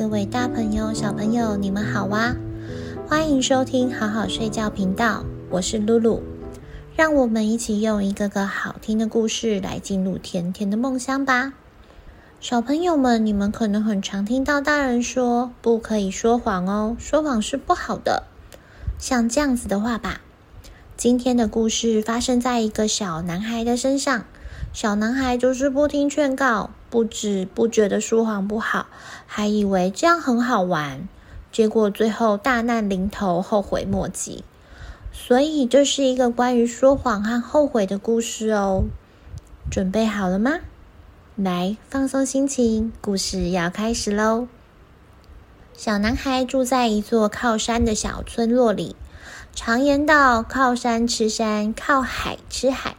各位大朋友、小朋友，你们好哇！欢迎收听好好睡觉频道，我是露露。让我们一起用一个个好听的故事来进入甜甜的梦乡吧。小朋友们，你们可能很常听到大人说不可以说谎哦，说谎是不好的。像这样子的话吧。今天的故事发生在一个小男孩的身上。小男孩就是不听劝告，不知不觉的说谎不好，还以为这样很好玩，结果最后大难临头，后悔莫及。所以这是一个关于说谎和后悔的故事哦。准备好了吗？来，放松心情，故事要开始喽。小男孩住在一座靠山的小村落里。常言道：“靠山吃山，靠海吃海。”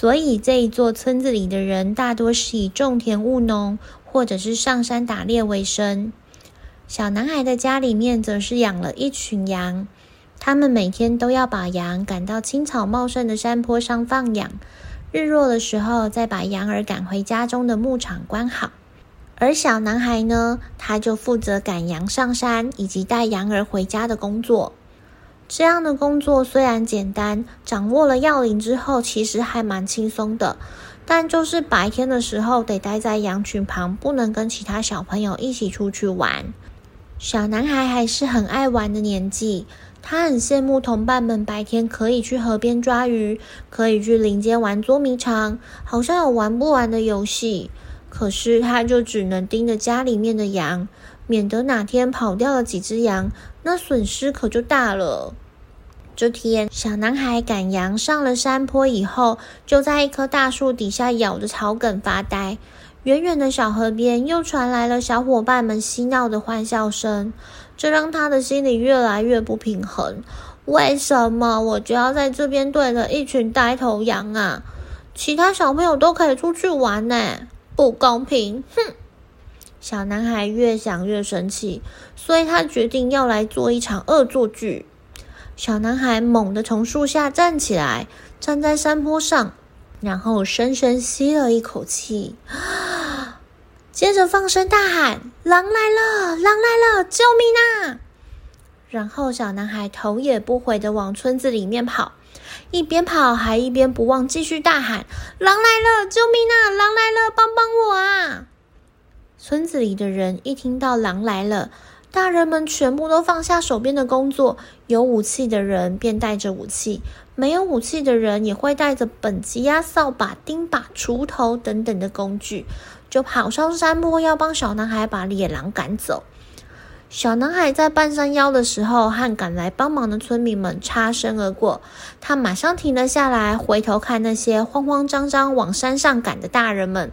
所以这一座村子里的人大多是以种田务农，或者是上山打猎为生。小男孩的家里面则是养了一群羊，他们每天都要把羊赶到青草茂盛的山坡上放养，日落的时候再把羊儿赶回家中的牧场关好。而小男孩呢，他就负责赶羊上山以及带羊儿回家的工作。这样的工作虽然简单，掌握了要领之后，其实还蛮轻松的。但就是白天的时候得待在羊群旁，不能跟其他小朋友一起出去玩。小男孩还是很爱玩的年纪，他很羡慕同伴们白天可以去河边抓鱼，可以去林间玩捉迷藏，好像有玩不完的游戏。可是他就只能盯着家里面的羊，免得哪天跑掉了几只羊，那损失可就大了。这天，小男孩赶羊上了山坡以后，就在一棵大树底下咬着草梗发呆。远远的小河边又传来了小伙伴们嬉闹的欢笑声，这让他的心里越来越不平衡。为什么我就要在这边对着一群呆头羊啊？其他小朋友都可以出去玩呢，不公平！哼！小男孩越想越生气，所以他决定要来做一场恶作剧。小男孩猛地从树下站起来，站在山坡上，然后深深吸了一口气，接着放声大喊：“狼来了！狼来了！救命啊！”然后小男孩头也不回地往村子里面跑，一边跑还一边不忘继续大喊：“狼来了！救命啊！狼来了！帮帮我啊！”村子里的人一听到狼来了，大人们全部都放下手边的工作，有武器的人便带着武器，没有武器的人也会带着畚箕呀、扫把、钉耙、锄头等等的工具，就跑上山坡要帮小男孩把野狼赶走。小男孩在半山腰的时候，和赶来帮忙的村民们擦身而过，他马上停了下来，回头看那些慌慌张张往山上赶的大人们。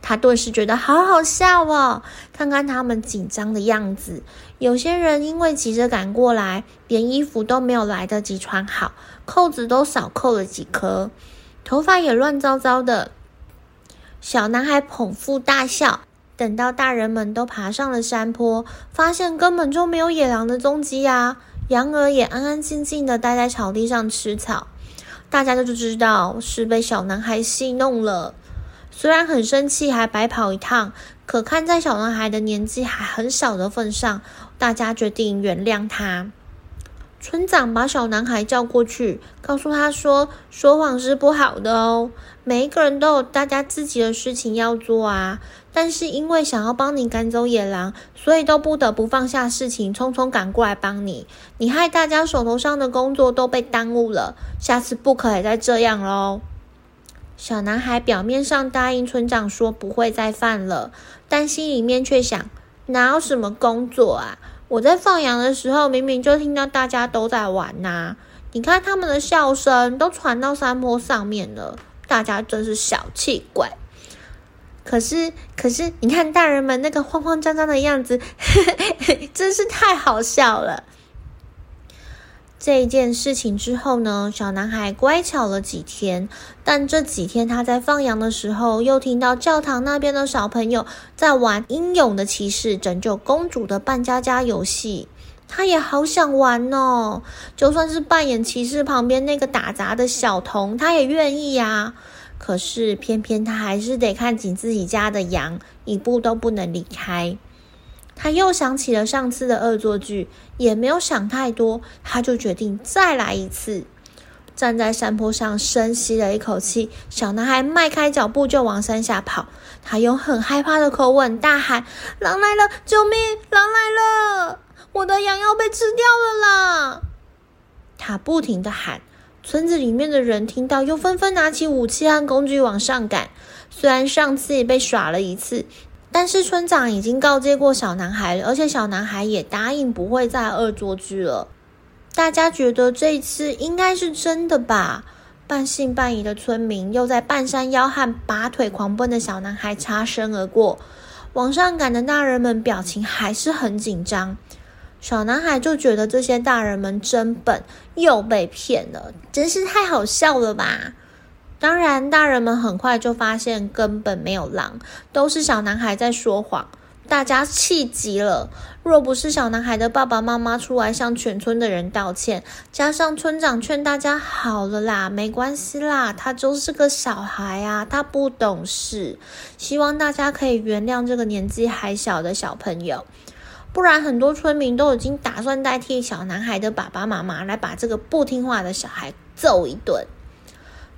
他顿时觉得好好笑哦！看看他们紧张的样子，有些人因为急着赶过来，连衣服都没有来得及穿好，扣子都少扣了几颗，头发也乱糟糟的。小男孩捧腹大笑。等到大人们都爬上了山坡，发现根本就没有野狼的踪迹啊！羊儿也安安静静的待在草地上吃草，大家就知道是被小男孩戏弄了。虽然很生气，还白跑一趟，可看在小男孩的年纪还很小的份上，大家决定原谅他。村长把小男孩叫过去，告诉他说：“说谎是不好的哦，每一个人都有大家自己的事情要做啊。但是因为想要帮你赶走野狼，所以都不得不放下事情，匆匆赶过来帮你。你害大家手头上的工作都被耽误了，下次不可以再这样喽。”小男孩表面上答应村长说不会再犯了，但心里面却想：哪有什么工作啊？我在放羊的时候，明明就听到大家都在玩呐！你看他们的笑声都传到山坡上面了，大家真是小气鬼。可是，可是，你看大人们那个慌慌张张的样子，呵呵，真是太好笑了。这一件事情之后呢，小男孩乖巧了几天，但这几天他在放羊的时候，又听到教堂那边的小朋友在玩英勇的骑士拯救公主的扮家家游戏，他也好想玩哦。就算是扮演骑士旁边那个打杂的小童，他也愿意呀。可是偏偏他还是得看紧自己家的羊，一步都不能离开。他又想起了上次的恶作剧，也没有想太多，他就决定再来一次。站在山坡上，深吸了一口气，小男孩迈开脚步就往山下跑。他用很害怕的口吻大喊：“狼来了！救命！狼来了！我的羊要被吃掉了啦！”他不停地喊。村子里面的人听到，又纷纷拿起武器和工具往上赶。虽然上次也被耍了一次，但是村长已经告诫过小男孩，而且小男孩也答应不会再恶作剧了。大家觉得这次应该是真的吧？半信半疑的村民又在半山腰和拔腿狂奔的小男孩擦身而过。往上赶的大人们表情还是很紧张。小男孩就觉得这些大人们真笨，又被骗了，真是太好笑了吧！当然，大人们很快就发现根本没有狼，都是小男孩在说谎。大家气极了，若不是小男孩的爸爸妈妈出来向全村的人道歉，加上村长劝大家好了啦，没关系啦，他就是个小孩啊，他不懂事，希望大家可以原谅这个年纪还小的小朋友。不然，很多村民都已经打算代替小男孩的爸爸妈妈来把这个不听话的小孩揍一顿。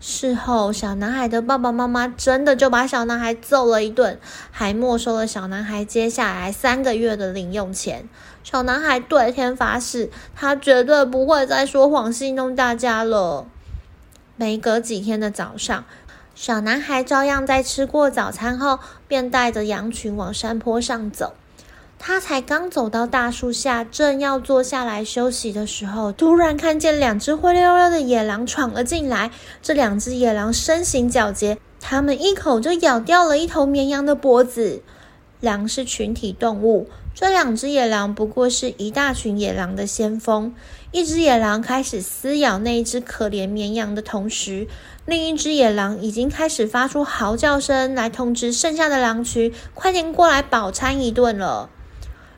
事后，小男孩的爸爸妈妈真的就把小男孩揍了一顿，还没收了小男孩接下来三个月的零用钱。小男孩对天发誓，他绝对不会再说谎戏弄大家了。没隔几天的早上，小男孩照样在吃过早餐后，便带着羊群往山坡上走。他才刚走到大树下，正要坐下来休息的时候，突然看见两只灰溜溜的野狼闯了进来。这两只野狼身形矫捷，他们一口就咬掉了一头绵羊的脖子。狼是群体动物，这两只野狼不过是一大群野狼的先锋。一只野狼开始撕咬那一只可怜绵羊的同时，另一只野狼已经开始发出嚎叫声，来通知剩下的狼群，快点过来饱餐一顿了。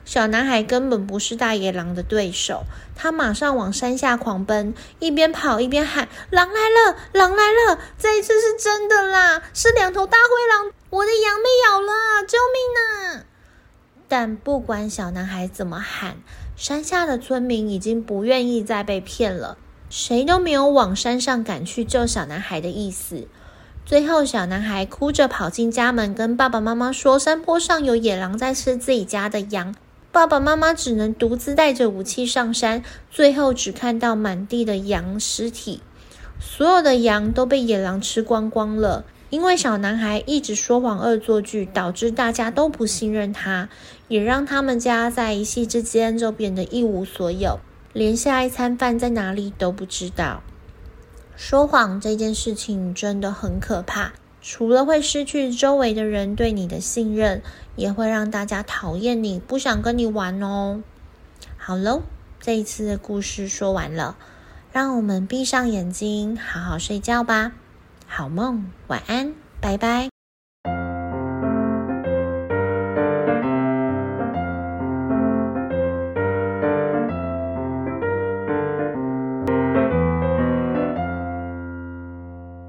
小男孩根本不是大野狼的对手，他马上往山下狂奔，一边跑一边喊：“狼来了，狼来了！这一次是真的啦，是两头大灰狼，我的羊被咬了，救命啊！”但不管小男孩怎么喊，山下的村民已经不愿意再被骗了，谁都没有往山上赶去救小男孩的意思。最后，小男孩哭着跑进家门，跟爸爸妈妈说：“山坡上有野狼在吃自己家的羊。”爸爸妈妈只能独自带着武器上山，最后只看到满地的羊尸体。所有的羊都被野狼吃光光了。因为小男孩一直说谎恶作剧，导致大家都不信任他，也让他们家在一夕之间就变得一无所有，连下一餐饭在哪里都不知道。说谎这件事情真的很可怕。除了会失去周围的人对你的信任，也会让大家讨厌你，不想跟你玩哦。好喽，这一次的故事说完了，让我们闭上眼睛，好好睡觉吧。好梦，晚安，拜拜。